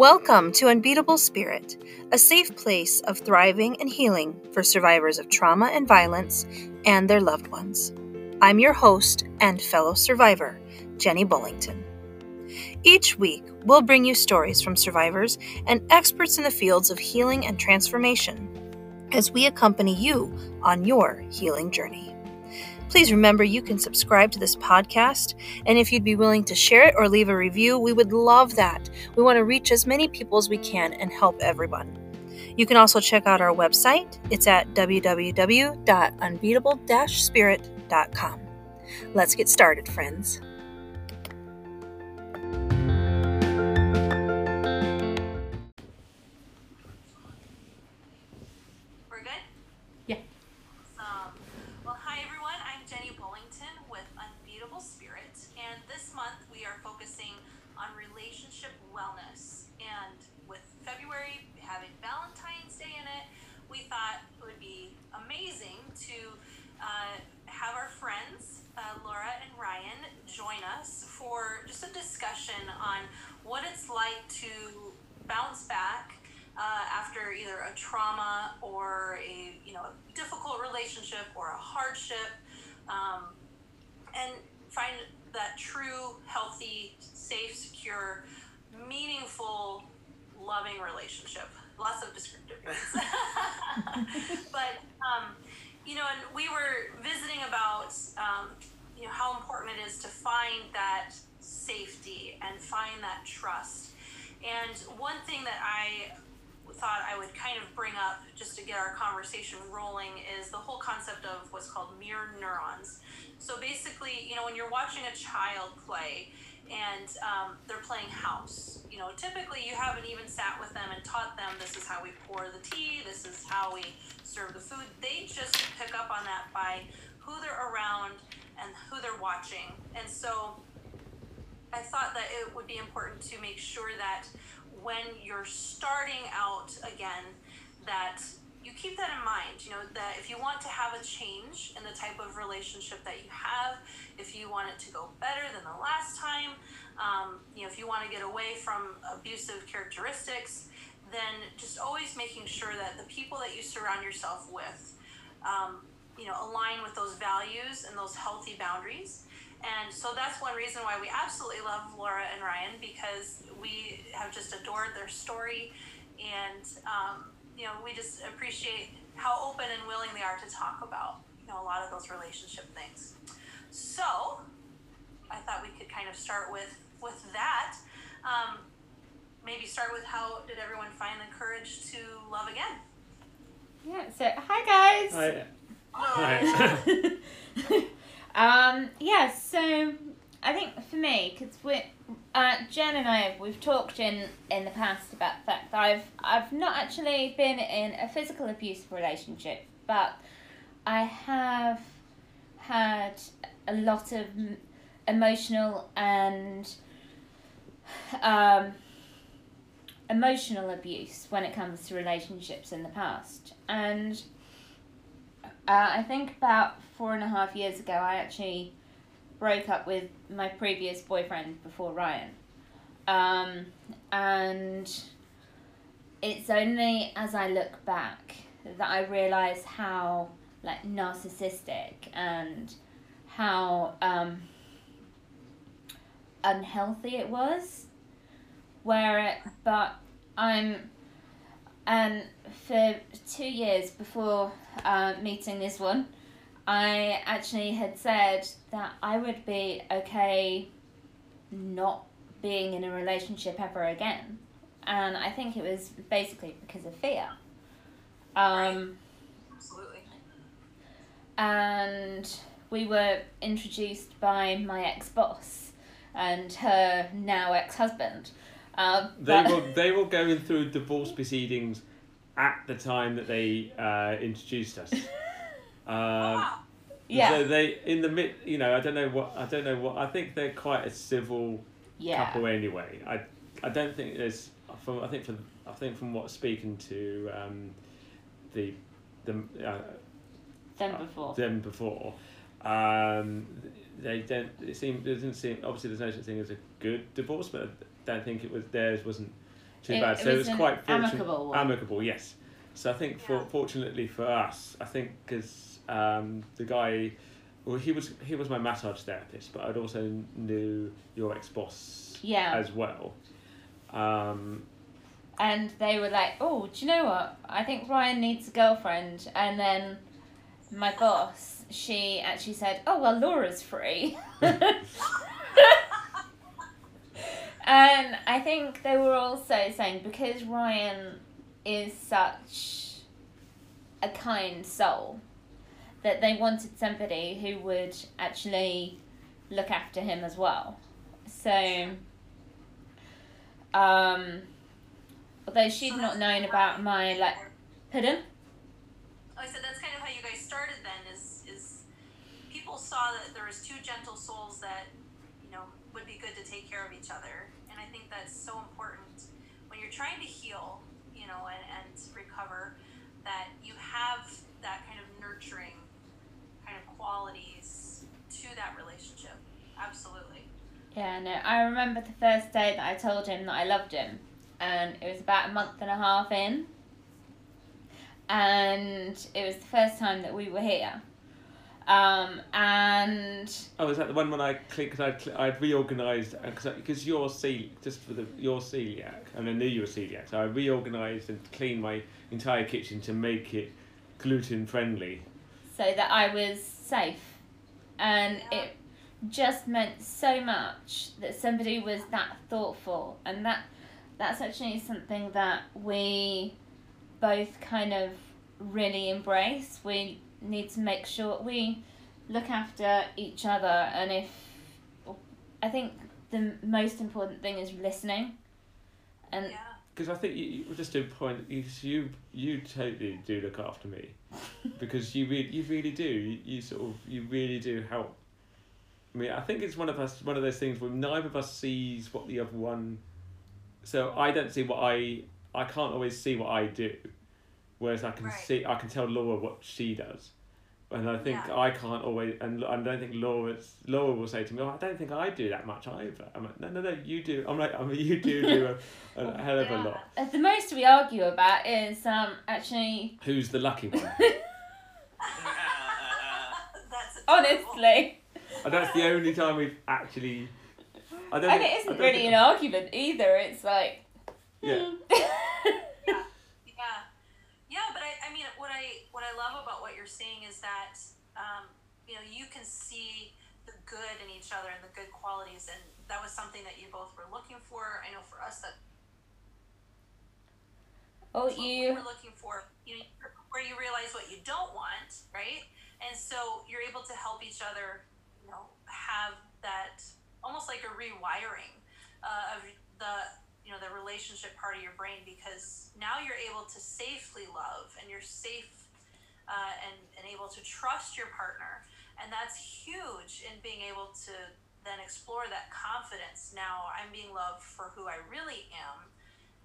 Welcome to Unbeatable Spirit, a safe place of thriving and healing for survivors of trauma and violence and their loved ones. I'm your host and fellow survivor, Jenny Bullington. Each week, we'll bring you stories from survivors and experts in the fields of healing and transformation as we accompany you on your healing journey. Please remember you can subscribe to this podcast, and if you'd be willing to share it or leave a review, we would love that. We want to reach as many people as we can and help everyone. You can also check out our website. It's at www.unbeatable spirit.com. Let's get started, friends. Uh, have our friends, uh, Laura and Ryan, join us for just a discussion on what it's like to bounce back uh, after either a trauma or a you know a difficult relationship or a hardship, um, and find that true, healthy, safe, secure, meaningful, loving relationship. Lots of descriptive but um, you know, and we were visiting about um, you know how important it is to find that safety and find that trust. And one thing that I thought I would kind of bring up just to get our conversation rolling is the whole concept of what's called mirror neurons. So basically, you know, when you're watching a child play and um, they're playing house, you know, typically you haven't even sat with them and taught them this is how we pour the tea, this is how we serve the food. They just pick up on that by who they're around and who they're watching. And so I thought that it would be important to make sure that when you're starting out again, that you keep that in mind. You that if you want to have a change in the type of relationship that you have, if you want it to go better than the last time, um, you know, if you want to get away from abusive characteristics, then just always making sure that the people that you surround yourself with, um, you know, align with those values and those healthy boundaries. And so that's one reason why we absolutely love Laura and Ryan because we have just adored their story, and um, you know we just appreciate how open and willing they are to talk about you know a lot of those relationship things. So I thought we could kind of start with with that. Um, maybe start with how did everyone find the courage to love again? Yeah, so hi guys. Hi. Hi. um, yeah, so I think for me, because we, uh, Jen and I, we've talked in in the past about the fact that I've I've not actually been in a physical abusive relationship, but I have had a lot of emotional and um, emotional abuse when it comes to relationships in the past, and uh, I think about four and a half years ago, I actually broke up with my previous boyfriend before Ryan. Um, and it's only as I look back that I realize how like narcissistic and how um, unhealthy it was. Where it, but I'm, and for two years before uh, meeting this one, I actually had said that I would be okay not being in a relationship ever again. And I think it was basically because of fear. Um, Absolutely. and we were introduced by my ex boss and her now ex husband. Um, They were they were going through divorce proceedings at the time that they uh, introduced us. Um, yeah, So they in the mid, you know, I don't know what I don't know what I think they're quite a civil yeah. couple anyway. I I don't think there's from I think from I think from what speaking to um, the the uh, Than before. them before. Um, they don't. It seemed. It doesn't seem. Obviously, there's no such thing as a good divorce, but I don't think it was theirs. wasn't too It- bad. it so was it was an quite fortunate. amicable one. Amicable, yes. So I think for fortunately for us, I think because um, the guy, well, he was he was my massage therapist, but I'd also knew your ex boss Yeah. as well. Um, and they were like, "Oh, do you know what? I think Ryan needs a girlfriend." And then my boss, she actually said, "Oh well, Laura's free." and I think they were also saying because Ryan is such a kind soul that they wanted somebody who would actually look after him as well. So, um, although she'd So not known about my like, pardon? Oh, so that's kind of how you guys started then. Is is people saw that there was two gentle souls that you know would be good to take care of each other, and I think that's so important when you're trying to heal, you know, and and recover, that you have that kind of nurturing kind of qualities to that relationship. Absolutely. Yeah, no, I remember the first day that I told him that I loved him, and it was about a month and a half in, and it was the first time that we were here. Um, and oh, is that the one when I clicked? I'd, cl- I'd reorganised because you're cel- just for the you're celiac, and I knew you were celiac, so I reorganised and cleaned my entire kitchen to make it gluten friendly. so that I was safe. And Yeah. it just meant so much that somebody was that thoughtful and that that's actually something that we both kind of really embrace. We need to make sure we look after each other and if I think the most important thing is listening. And Yeah. Because I think you, just to point you you you totally do look after me, because you really you really do you, you sort of you really do help. I mean, I think it's one of us one of those things where neither of us sees what the other one. So I don't see what I I can't always see what I do, whereas I can Right. see I can tell Laura what she does, and I think Yeah. I can't always and I don't think Laura's Laura will say to me, "Oh, I don't think I do that much either." I'm like, "No, no, no, you do." I'm like, "I mean, you do do a, a hell of a lot." uh, the most we argue about is um, actually, Who's the lucky one? That's honestly. and that's the only time we've actually. I don't. And think- it I isn't don't really think- an argument either. It's like, hmm. Yeah, yeah, but I, I mean, what I what I love about what you're saying is that um, you know you can see the good in each other and the good qualities, and that was something that you both were looking for. I know for us that oh, what we you. were looking for, you know, where you realize what you don't want, right? And so you're able to help each other, you know, have that almost like a rewiring uh, of the you know the relationship part of your brain because now you're able to safely love and you're safe uh, and and able to trust your partner, and that's huge in being able to then explore that confidence. Now I'm being loved for who I really am,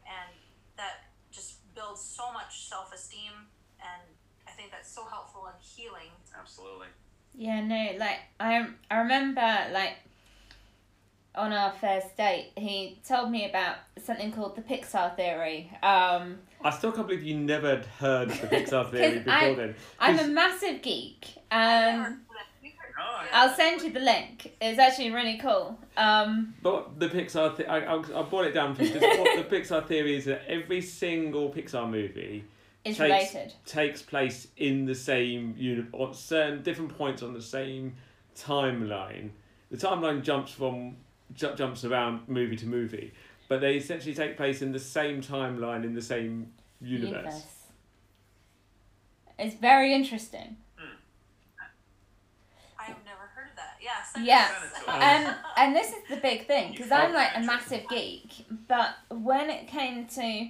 and that just builds so much self esteem, and I think that's so helpful in healing. Absolutely. Yeah, no, like I I remember like on our first date, he told me about something called the Pixar theory. Um, I still can't believe you never heard of the Pixar theory before I- then. I'm a massive geek. I've Um, never heard that. We've heard- yeah. I'll send you the link. It's actually really cool. Um, But the Pixar, th- I, I, I brought it down for you. What the Pixar theory is that every single Pixar movie it's Takes- related. takes place in the same uni- on certain different points on the same timeline. The timeline jumps from ju- jumps around movie to movie, but they essentially take place in the same timeline in the same universe. It's very interesting. Hmm. I've never heard of that. Yeah. send Yeah. us- Send it to us. Um, and and this is the big thing because I'm like a massive geek, but when it came to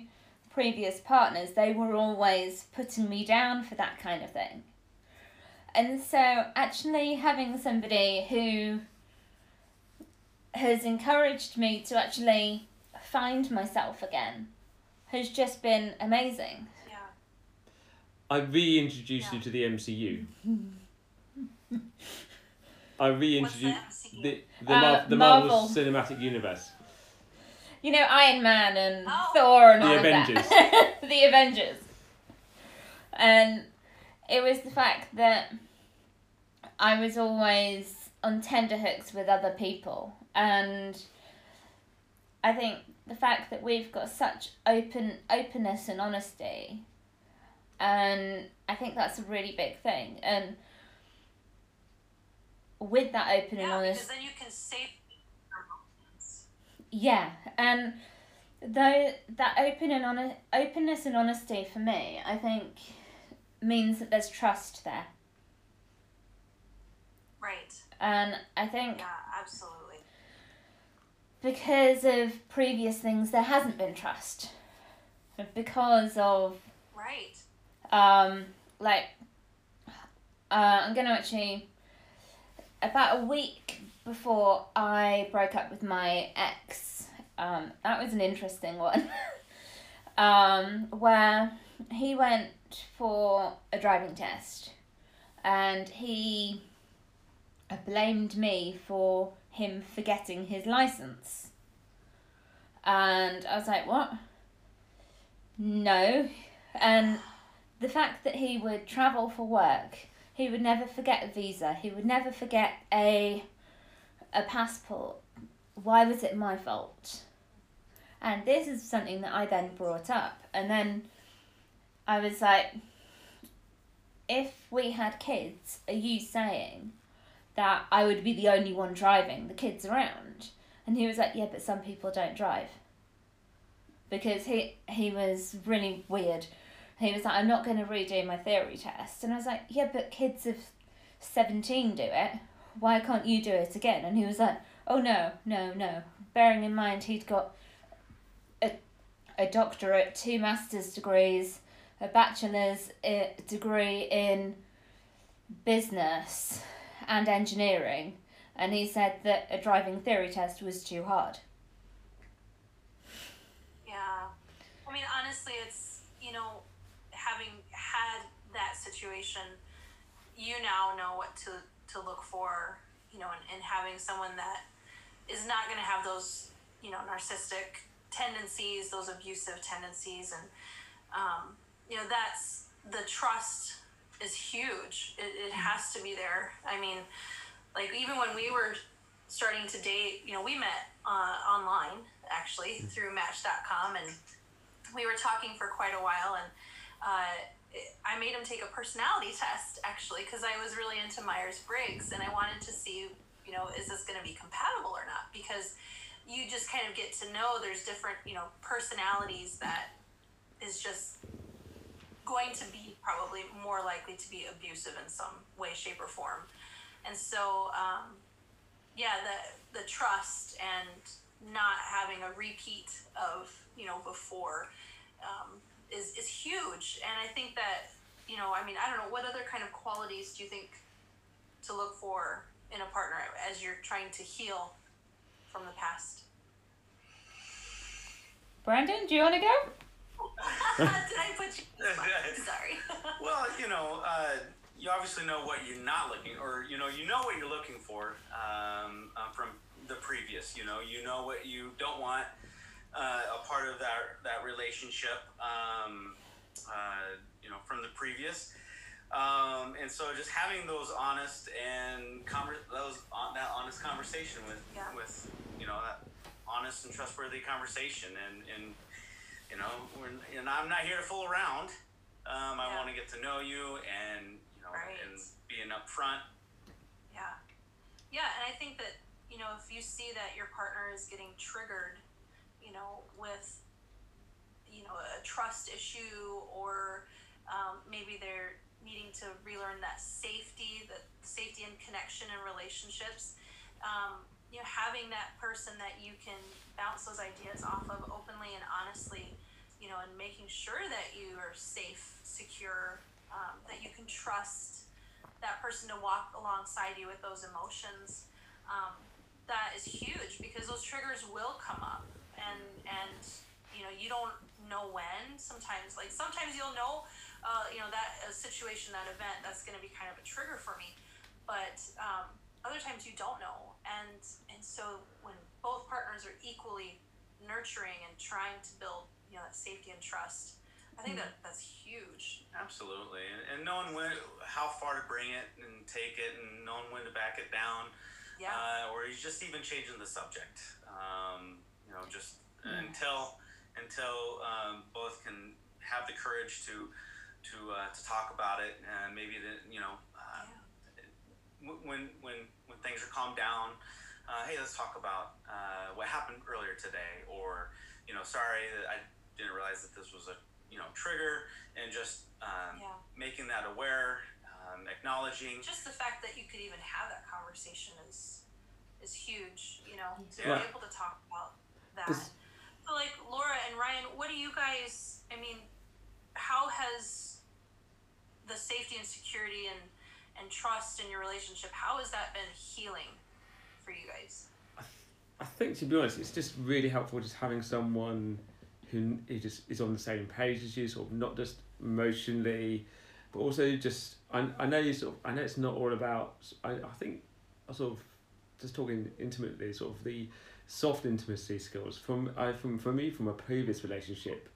previous partners, they were always putting me down for that kind of thing. And so actually having somebody who has encouraged me to actually find myself again has just been amazing. Yeah. I reintroduced you to the MCU. I What's the reintroduced the the, Uh, Mar- the Marvel Marvel. Cinematic Universe. you know, Iron Man and Oh. Thor and The all Avengers. of that. the Avengers. And it was the fact that I was always on tenterhooks with other people, and I think the fact that we've got such open openness and honesty, and I think that's a really big thing. And with that open and Yeah, honest because then you can save yeah, and though that open and honest, openness and honesty for me, I think means that there's trust there, Right. And I think Yeah, absolutely. because of previous things, there hasn't been trust, because of Right. um like uh, I'm gonna actually about a week before I broke up with my ex. Um, that was an interesting one. um, where he went for a driving test, and he blamed me for him forgetting his license. And I was like, what? No. And the fact that he would travel for work, he would never forget a visa, he would never forget a a passport. Why was it my fault? And this is something that I then brought up, and then I was like, if we had kids, are you saying that I would be the only one driving the kids around? And he was like, yeah, but some people don't drive. Because he he was really weird he was like, I'm not going to redo my theory test. And I was like, yeah, but kids of 17 do it. Why can't you do it again? And he was like, oh, no, no, no. Bearing in mind he'd got a, a doctorate, two master's degrees, a bachelor's uh, degree in business and engineering. And he said that a driving theory test was too hard. Yeah. I mean, honestly, it's, you know, having had that situation, you now know what to, to look for, you know, and, and having someone that is not going to have those, you know, narcissistic tendencies, those abusive tendencies. And, um, you know, that's the trust is huge. It, it has to be there. I mean, like, even when we were starting to date, you know, we met uh, online actually through Match.com, and we were talking for quite a while. And uh, it- I made him take a personality test actually because I was really into Myers Briggs, and I wanted to see, you know, is this going to be compatible or not? Because you just kind of get to know there's different, you know, personalities that is just going to be probably more likely to be abusive in some way, shape, or form. And so, um, yeah, the the trust and not having a repeat of you know before um, is is huge. And I think that you know, I mean, I don't know what other kind of qualities do you think to look for in a partner as you're trying to heal from the past? Brandon, do you want to go? Did I put you? Sorry. Well, you know, uh, you obviously know what you're not looking, or you know, you know what you're looking for um, uh, from the previous. You know, you know what you don't want uh, a part of that that relationship. Um, uh, you know, from the previous. Um, and so, just having those honest and conver- those on that honest conversation with Yeah. with you know that honest and trustworthy conversation, and and you know, we're, and I'm not here to fool around. Um, I Yeah. want to get to know you and you know Right. and being upfront. Yeah. Yeah, and I think that, you know, if you see that your partner is getting triggered, you know, with, you know, a trust issue or um, maybe they're needing to relearn that safety, that safety and connection in relationships, um, you know, having that person that you can bounce those ideas off of openly and honestly, you know, and making sure that you are safe, secure, um, that you can trust that person to walk alongside you with those emotions um, that is huge because those triggers will come up. And and you know you don't know when. Sometimes like sometimes you'll know uh, you know that a situation that event that's going to be kind of a trigger for me. But um, other times you don't know. And and so when both partners are equally nurturing and trying to build you know that safety and trust. I think that that's huge. Absolutely, and, and knowing when, how far to bring it and take it, and knowing when to back it down, Yeah. uh, or he's just even changing the subject. Um, you know, just until until um, both can have the courage to to uh, to talk about it, and maybe the you know uh, w- when when when things are calmed down. Uh, hey, let's talk about uh, what happened earlier today, or you know, sorry that I didn't realize that this was a you know trigger, and just um, yeah. making that aware, um, acknowledging. Just the fact that you could even have that conversation is is huge. You know, to Yeah. be able to talk about that. This- So, like Laura and Ryan, what do you guys? I mean, how has the safety and security and and trust in your relationship? How has that been healing for you guys? I think to be honest, it's just really helpful just having someone who just is on the same page as you, sort of not just emotionally, but also just I, I know you sort of I know it's not all about I, I think I sort of just talking intimately sort of the soft intimacy skills from I from for me from a previous relationship.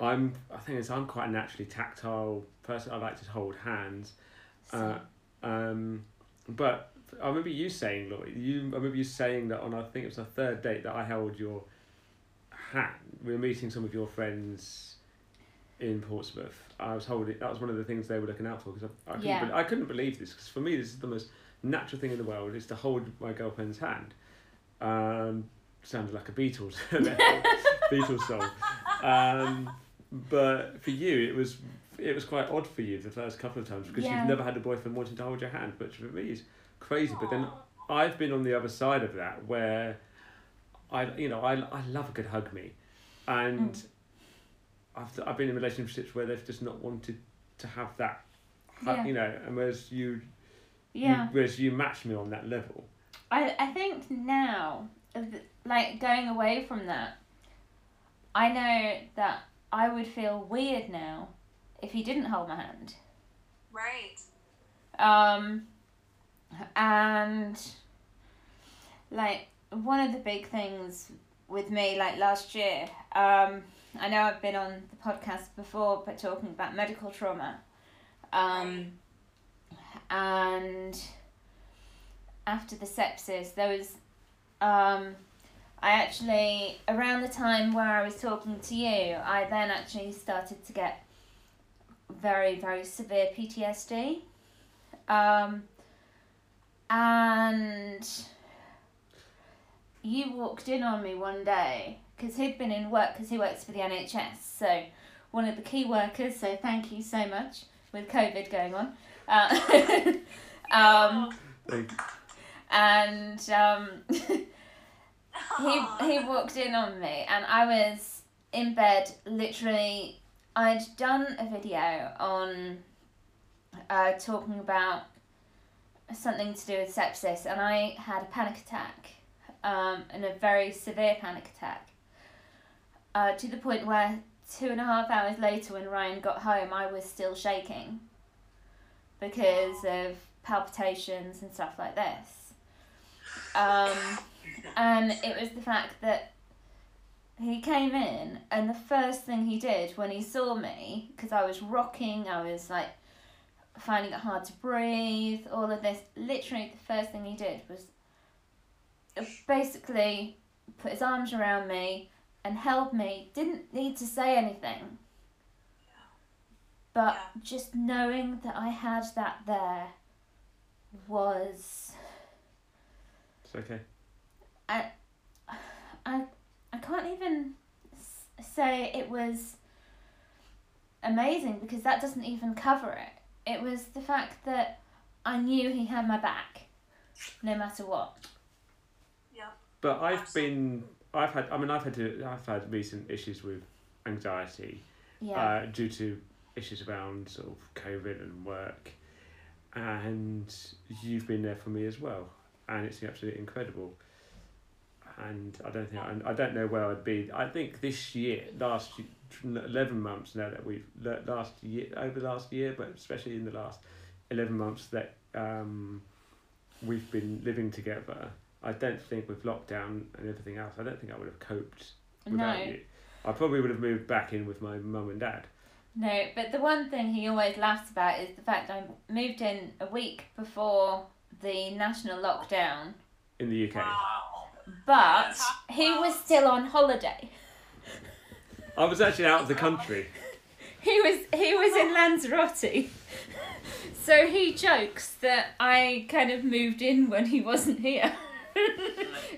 I'm I think it's I'm quite a naturally tactile person. I like to hold hands. Uh, um, but I remember you saying, Lloyd, you I remember you saying that on I think it was a third date that I held your We were meeting some of your friends in Portsmouth. I was holding. That was one of the things they were looking out for because I, I couldn't. Yeah. be- I couldn't believe this because for me this is the most natural thing in the world is to hold my girlfriend's hand. Um, sounded like a Beatles Beatles song. Um, but for you, it was it was quite odd for you the first couple of times because Yeah. you've never had a boyfriend wanting to hold your hand, which for me is crazy. But then I've been on the other side of that where I you know I, I love a good hug me, and I've I've been in relationships where they've just not wanted to have that, hug, Yeah. you know, and whereas you, Yeah. you whereas you match me on that level. I, I think now, like going away from that, I know that I would feel weird now if he didn't hold my hand. Right. Um, and like one of the big things with me, like last year, um, I know I've been on the podcast before, but talking about medical trauma. Um, and after the sepsis, there was, um, I actually, around the time where I was talking to you, I then actually started to get very, very severe PTSD. Um, and you walked in on me one day because he'd been in work because he works for the NHS. So, one of the key workers, so thank you so much with COVID going on. Uh, um, Like, and um, he he walked in on me and I was in bed literally I'd done a video on uh, talking about something to do with sepsis and I had a panic attack um, and a very severe panic attack uh, to the point where two and a half hours later when Ryan got home I was still shaking because of palpitations and stuff like this. Um, and it was the fact that he came in and the first thing he did when he saw me because i was rocking i was like finding it hard to breathe all of this literally the first thing he did was basically put his arms around me and held me didn't need to say anything but Yeah. just knowing that i had that there was it's okay. I, I I can't even say it was amazing because that doesn't even cover it. It was the fact that I knew he had my back, no matter what. But I've Absolutely. been, I've had, I mean, I've had to, I've had recent issues with anxiety Yeah. uh, due to issues around sort of COVID and work, and you've been there for me as well, and it's absolutely incredible. And I don't think I, I don't know where I'd be. I think this year, last eleven months now that we've last year over last year, but especially in the last eleven months that um, we've been living together. I don't think with lockdown and everything else, I don't think I would have coped without No. you. I probably would have moved back in with my mum and dad. No, but the one thing he always laughs about is the fact I moved in a week before the national lockdown, in the UK. Wow. but he was still on holiday. I was actually out of the country. He was he was in Lanzarote. So he jokes that I kind of moved in when he wasn't here.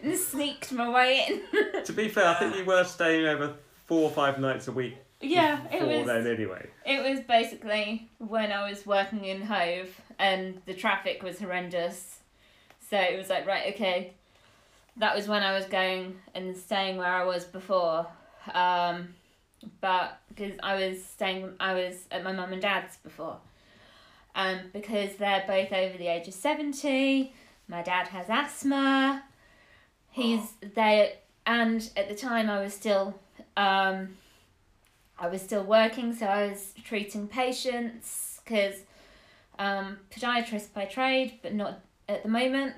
and sneaked my way in. To be fair, I think you were staying over four or five nights a week yeah, it was then anyway. It was basically when I was working in Hove and the traffic was horrendous. So it was like, right, okay. That was when I was going and staying where I was before. Um, but because I was staying, I was at my mum and dad's before. Um, because they're both over the age of 70. My dad has asthma. He's there, and at the time I was still um, I was still working, so I was treating patients because um, podiatrist by trade, but not at the moment.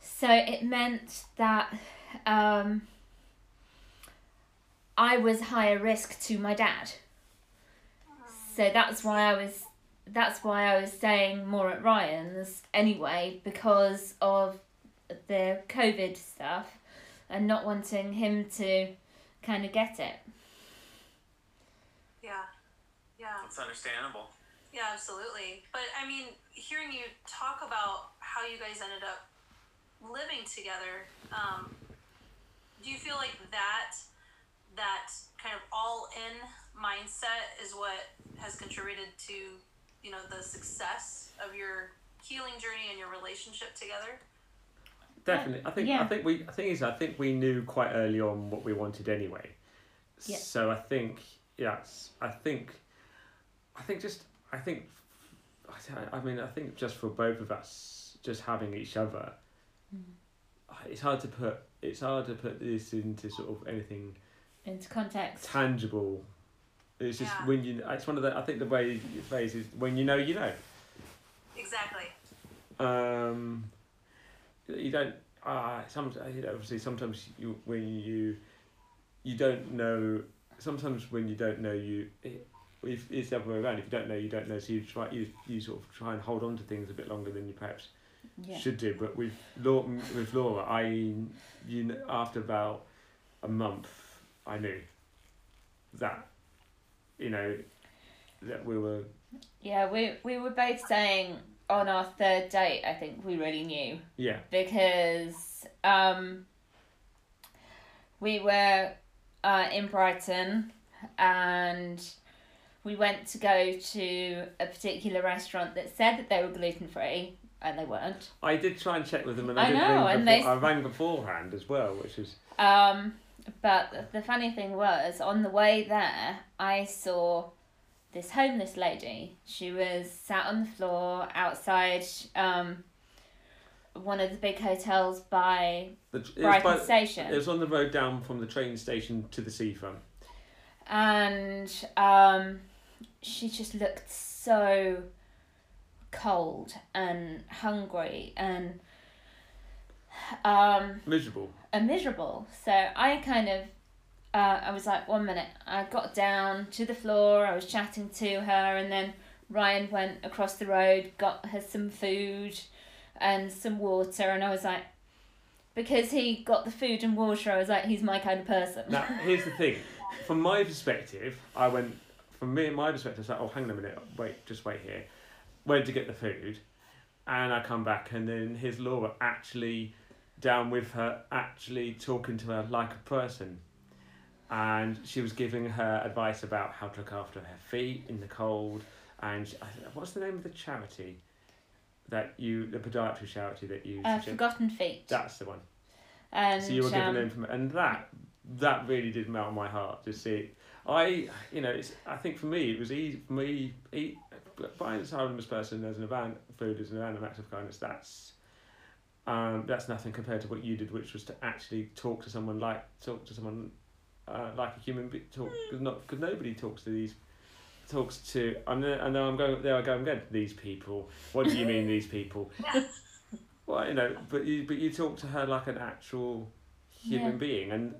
So it meant that um, I was higher risk to my dad. So that's why I was that's why I was staying more at Ryan's anyway because of the COVID stuff and not wanting him to kind of get it. Yeah. Yeah. It's understandable. Yeah, absolutely. But I mean, hearing you talk about how you guys ended up living together, um, do you feel like that that kind of all in mindset is what has contributed to, you know, the success of your healing journey and your relationship together? Definitely, I think. yeah. I think we. I think is. I think we knew quite early on what we wanted anyway. Yeah. So I think yes. I think. I think just. I think. I I mean, I think just for both of us, just having each other, mm-hmm. it's hard to put. It's hard to put this into sort of anything Into context. tangible. It's just Yeah. when you. It's one of the. I think the way you phrase is when you know, you know. Exactly. um, you don't. Uh, some, you know, obviously, sometimes you when you you don't know. Sometimes when you don't know, you it, if it's the other way around. If you don't know, you don't know. So you try you you sort of try and hold on to things a bit longer than you perhaps Yeah. should do. But with Laura, with Laura, I you know, after about a month, I knew that you know that we were Yeah, we we were both saying on our third date, I think we really knew yeah because um, we were uh, in Brighton and we went to go to a particular restaurant that said that they were gluten free and they weren't. I did try and check with them, and I, I know, and before, they- I rang beforehand as well, which is. Um, but the funny thing was, on the way there, I saw this homeless lady. She was sat on the floor outside um, one of the big hotels by the, Brighton by- Station. It was on the road down from the train station to the seafront. and um, she just looked so cold and hungry and um, Miserable. and miserable. So I kind of, uh, I was like, one minute. I got down to the floor. I was chatting to her, and then Ryan went across the road, got her some food and some water, and I was like. Because he got the food and water, I was like, he's my kind of person. Now, here's the thing. From my perspective, I went. From me, and my perspective, I was like, oh, hang on a minute, wait, just wait here. Went to get the food, and I come back, and then here's Laura actually down with her, actually talking to her like a person. And she was giving her advice about how to look after her feet in the cold. And she- what's the name of the charity that you, the podiatry charity that you? Uh, Forgotten Feet. That's the one. and So you were given um, information, and that that really did melt my heart to see. I, you know, it's. I think for me, it was easy for me. Eat, buying a harmless person as an event, food as an event of act of kindness. That's, um, that's nothing compared to what you did, which was to actually talk to someone like talk to someone, uh, like a human being. Talk cause not because nobody talks to these. Talks to and then and then I'm going there I go I'm going to these people. What do you mean these people? Well, you know, but you but you talk to her like an actual human Yeah. being, and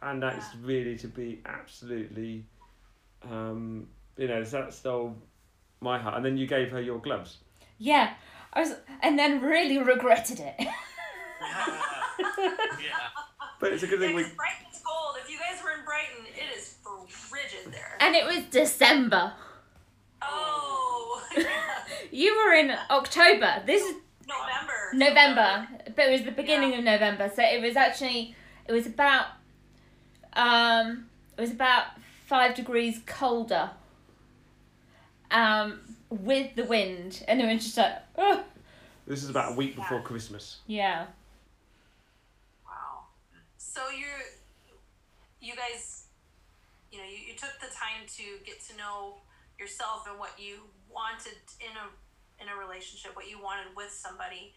and that's really to be absolutely, um, you know, that stole my heart. And then you gave her your gloves. Yeah, I was, and then really regretted it. yeah. But it's a good Yeah, thing we. because Brighton's cold. If you guys were in Brighton, it is frigid there. and it was December. Oh, You were in October. This is November. November, but it was the beginning of November, so it was actually it was about um it was about five degrees colder. Um, with the wind, and it was just like, oh, This is about a week before Christmas. yeah, Wow. So you, you guys, you know, you, you took the time to get to know yourself and what you wanted in a in a relationship, what you wanted with somebody,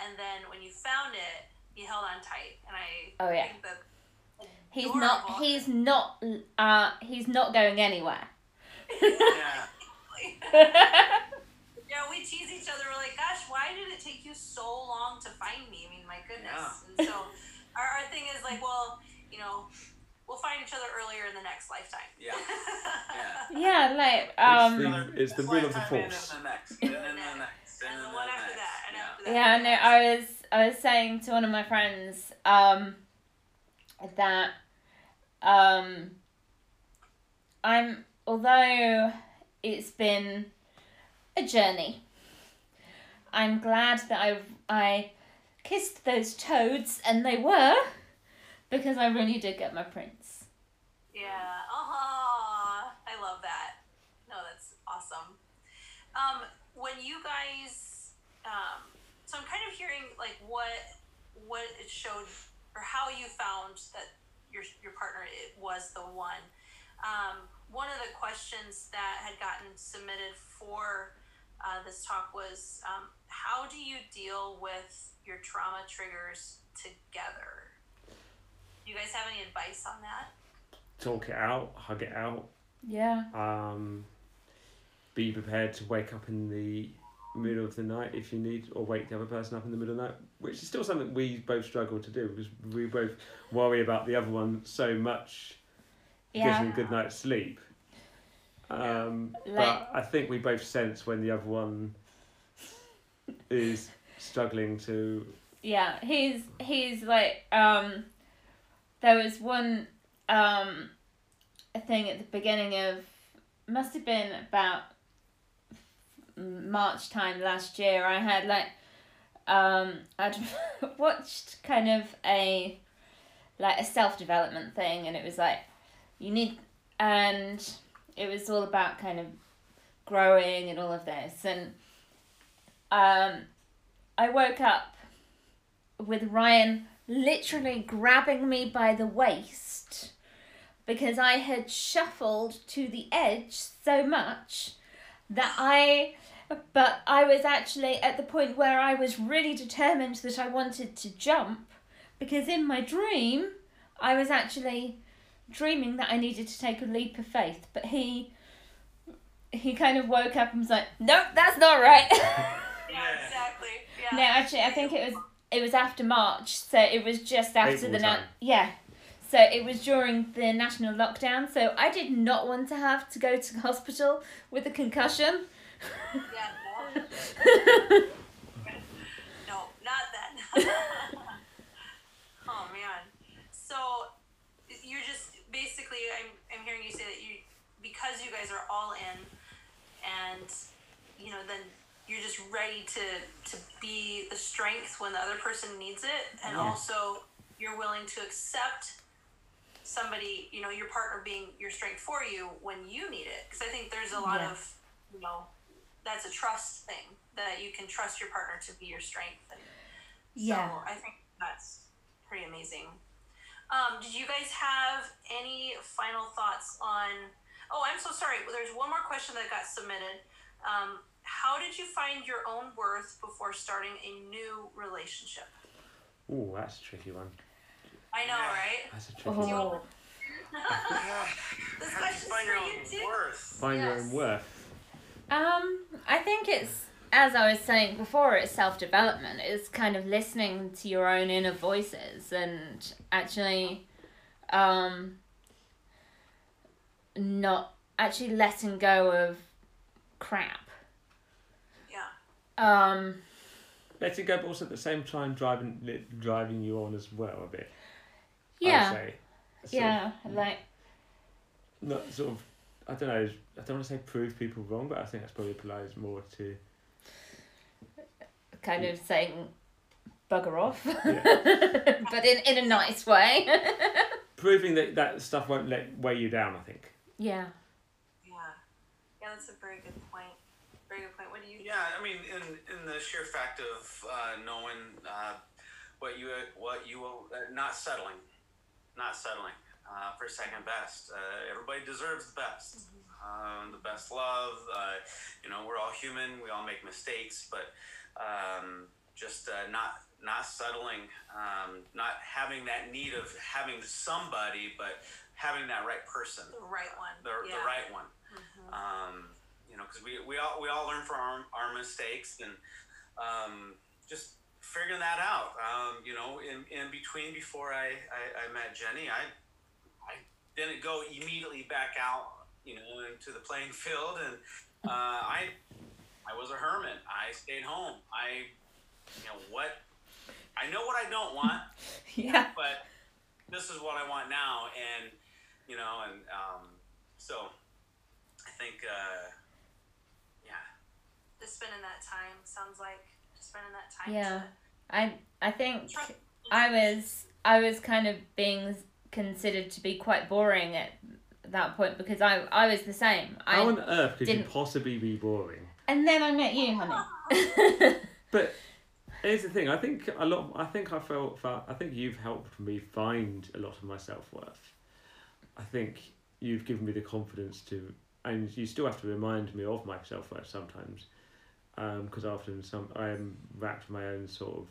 and then when you found it, you held on tight. And I Oh, yeah. think that he's not he's not uh he's not going anywhere. Yeah. Yeah, we tease each other. We're like, "Gosh, why did it take you so long to find me?" I mean, my goodness. Yeah. And so, our, our thing is like, well, you know, we'll find each other earlier in the next lifetime. Yeah. Yeah. yeah, like um. the- it's the This will of the lifetime and force. then the next, and then the next, and And the one after that, and yeah. after that. Yeah, no, I was I was saying to one of my friends um that um I'm although it's been a journey, I'm glad that I I kissed those toads and they were because I really did get my prince. Yeah. Uh-huh. I love that. No, that's awesome. Um, when you guys, um, so I'm kind of hearing like what what it showed or how you found that your your partner it was the one. Um, one of the questions that had gotten submitted for uh, this talk was um, how do you deal with your trauma triggers together? Do you guys have any advice on that? Talk it out, hug it out. Yeah. Um, be prepared to wake up in the middle of the night if you need, or wake the other person up in the middle of the night, which is still something we both struggle to do because we both worry about the other one so much. Gives Yeah. them a good night's sleep. Um, Like- but I think we both sense when the other one is struggling to. yeah he's he's like um there was one um thing at the beginning of must have been about march time last year i had like um i'd watched kind of a like a self-development thing and it was like you need and it was all about kind of growing and all of this. And um i woke up with Ryan literally grabbing me by the waist because I had shuffled to the edge so much that I but I was actually at the point where I was really determined that I wanted to jump because in my dream I was actually dreaming that I needed to take a leap of faith but he he kind of woke up and was like nope that's not right Yeah, Yeah. exactly. Yeah. No, actually, I think it was it was after March, so it was just after April the na- yeah. So it was during the national lockdown. So I did not want to have to go to the hospital with a concussion. Yeah, no. no, not then. oh man. So you're just basically I'm I'm hearing you say that you because you guys are all in and you know then you're just ready to to be the strength when the other person needs it and Yeah. also you're willing to accept somebody you know your partner being your strength for you when you need it because i think there's a lot Yeah. of you know that's a trust thing that you can trust your partner to be your strength and Yeah. so i think that's pretty amazing um, did you guys have any final thoughts on oh i'm so sorry there's one more question that got submitted um, how did you find your own worth before starting a new relationship Oh, that's a tricky one. i know Yeah. right That's a tricky one. Oh, this How do you question's find for your you own too worth? Find your own worth. um, I think it's as I was saying before. It's self development. It's kind of listening to your own inner voices and actually, um not actually letting go of crap. Yeah. Um Letting go, but also at the same time driving driving you on as well a bit. Yeah. would Yeah, of- like Not sort of. I don't know. I don't want to say prove people wrong, but I think that's probably applies more to. Kind of saying bugger off. Yeah. but in, in a nice way. Proving that that stuff won't let weigh you down. I think. yeah. Yeah. Yeah, that's a very good point. Very good point. What do you Yeah, I mean, in in the sheer fact of uh, knowing uh, what you what you will uh, not settling, not settling uh, for second best. Uh, everybody deserves the best, um, the best love. Uh, you know, we're all human. We all make mistakes, but um, just uh, not not settling, um, not having that need of having somebody, but having that right person, the right one? the, yeah. the right one Mhm. um, you know, because we, we all we all learn from our, our mistakes and um, just figuring that out. Um, you know, in, in between before I, I, I met Jenny, I I didn't go immediately back out, you know, into the playing field, and uh, I I was a hermit. I stayed home. I you know what I know what I don't want Yeah. but this is what I want now, and you know, and um, so I think, uh, yeah, Just spending that time sounds like spending that time. Yeah. to- I I think I was I was kind of being considered to be quite boring at that point because I I was the same. I How on earth could you didn't- possibly be boring? And then I met you, honey. But here's the thing. I think a lot. I think I felt. felt- I think you've helped me find a lot of my self worth. I think you've given me the confidence to, and you still have to remind me of my self worth sometimes, because often some I am wrapped in my own sort of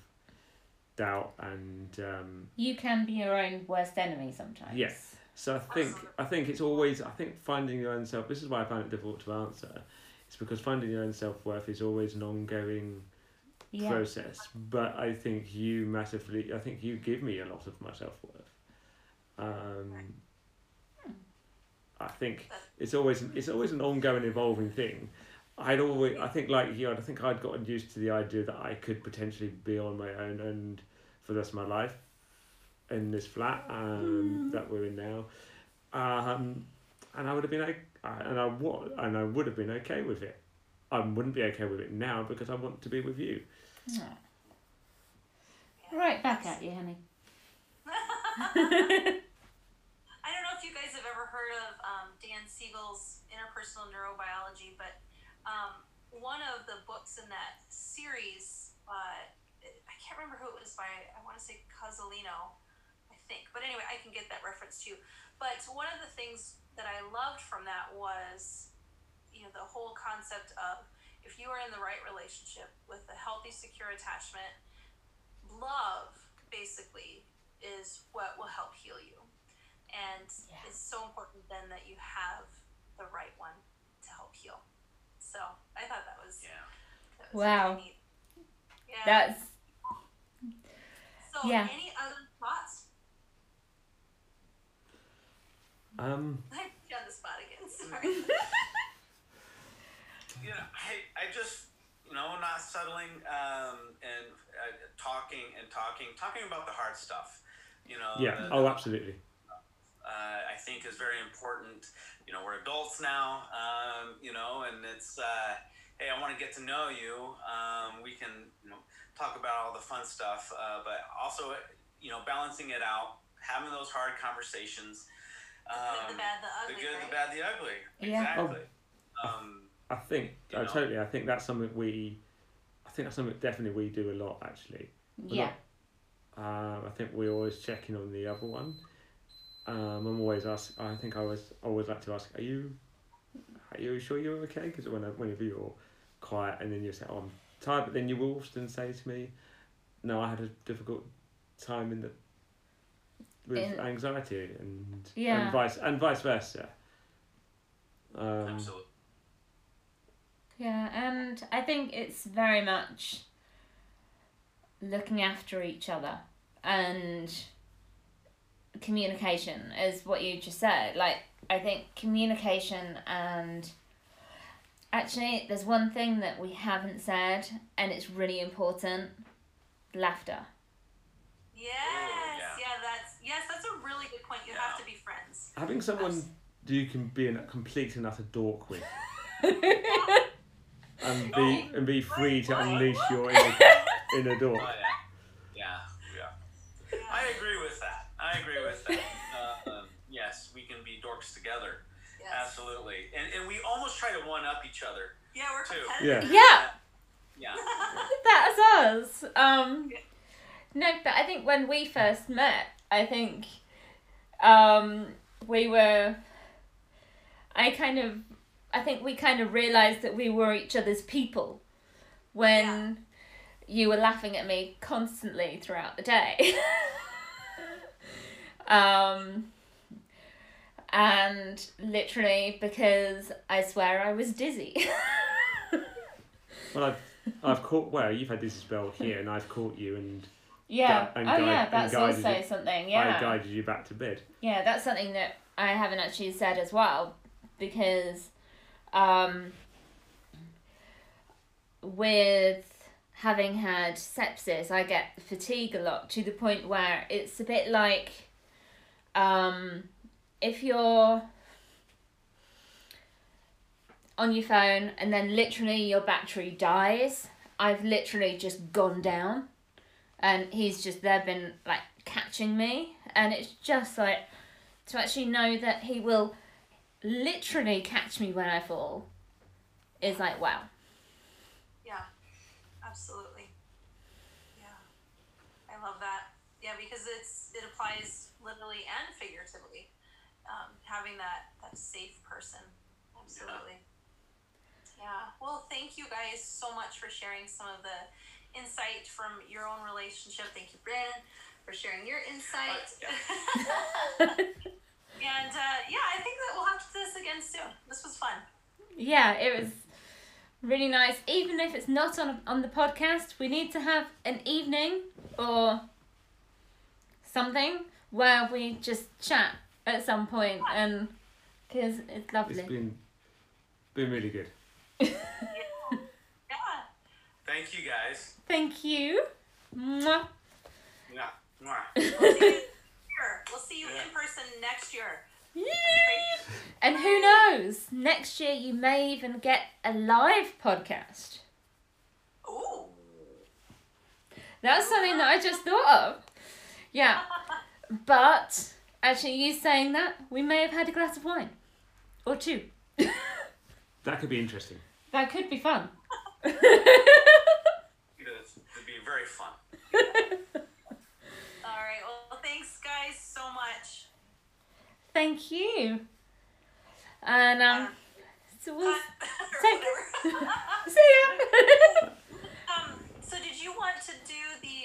doubt and. Um, you can be your own worst enemy sometimes. Yes. So I think I think it's always I think finding your own self. This is why I find it difficult to answer. It's because finding your own self worth is always an ongoing Yeah. process. But I think you massively. I think you give me a lot of my self worth. Um, I think it's always it's always an ongoing, evolving thing. I'd always I think like you, I think I'd gotten used to the idea that I could potentially be on my own and for the rest of my life in this flat um, that we're in now, um, and I would have been okay, and I would and I would have been okay with it. I wouldn't be okay with it now because I want to be with you. Aw. Yeah. Right back at you, honey. I don't know if you guys have ever heard of um, Dan Siegel's Interpersonal Neurobiology, but um, one of the books in that series, uh, I can't remember who it was by. I want to say Cozolino, I think. But anyway, I can get that reference too. But one of the things that I loved from that was, you know, the whole concept of if you are in the right relationship with a healthy, secure attachment, love basically is what will help heal you. And Yeah. it's so important then that you have the right one to help heal. So I thought that was, yeah. that was Wow. really neat. Yeah. That's so yeah. any other thoughts? Um, I put you on the spot again. Sorry. Yeah, I, I just, you know, not settling um, and uh, talking and talking, talking about the hard stuff. You know, yeah. the- Oh, absolutely. uh, I think is very important. You know, we're adults now, um, you know, and it's, uh, hey, I want to get to know you. Um, we can, you know, talk about all the fun stuff, uh, but also, you know, balancing it out, having those hard conversations. The good, Um, the bad, the the ugly. good, right? the bad, the ugly. Yeah. Exactly. Um, I think You uh, know? totally. I think that's something we. I think that's something definitely we do a lot actually. We're yeah. not- Um, I think we always check in on the other one. Um, I'm always ask. I think I was always like to ask, are you, are you sure you're okay? Because when whenever you're quiet and then you say, oh, I'm tired, but then you will often say to me, no, I had a difficult time in the with In- anxiety and Yeah. and vice and vice versa. Um, absolutely. Yeah, and I think it's very much looking after each other and communication is what you just said. Like I think communication and actually there's one thing that we haven't said and it's really important. Laughter. Yes, yeah. yeah. that's yes, that's a really good point. You have to be friends. Having someone you can be a complete and utter dork with and be and be free to unleash your inner, inner dork. Oh, yeah. Yeah. Yeah. I agree with that. I agree with that. Uh, um, yes, we can be dorks together. Yes. Absolutely. And, and we almost try to one up each other. Yeah, we're Too. competitive. Yeah. Yeah. That's us. Um, no, but I think when we first met, I think um, we were. I kind of, I think we kind of realized that we were each other's people when you were laughing at me constantly throughout the day. um, and literally because I swear I was dizzy. Well, I've I've caught. Well, you've had this spell here, and I've caught you, and Yeah. oh guide- yeah, that's also you- something. Yeah. I guided you back to bed. Yeah, that's something that I haven't actually said as well because um with having had sepsis, I get fatigue a lot to the point where it's a bit like um if you're on your phone and then literally your battery dies, I've literally just gone down and he's just there been like catching me and it's just like to actually know that he will literally catch me when I fall is like wow. Yeah, absolutely. Yeah, I love that. Yeah, because it's it applies literally and figuratively. Um, having that that safe person, absolutely. Yeah. Well, thank you guys so much for sharing some of the insight from your own relationship. Thank you, Brandon, for sharing your insight. and uh, yeah, I think that we'll have to do this again soon. This was fun. Yeah, it was really nice. Even if it's not on on the podcast, we need to have an evening or something where we just chat at some point and because it's lovely. It's been been really good. yeah. Yeah. Thank you guys. Thank you. Mwah. Yeah. Mwah. We'll see you. We'll see you in person next year. And who knows? Next year you may even get a live podcast. Ooh. That's something that I just thought of. Yeah. But actually, you saying that, we may have had a glass of wine. Or two. That could be interesting. That could be fun. It'd it'd be very fun. All right. Well, thanks, guys, so much. Thank you. And um, so we'll Take- see ya. um, so, did you want to do the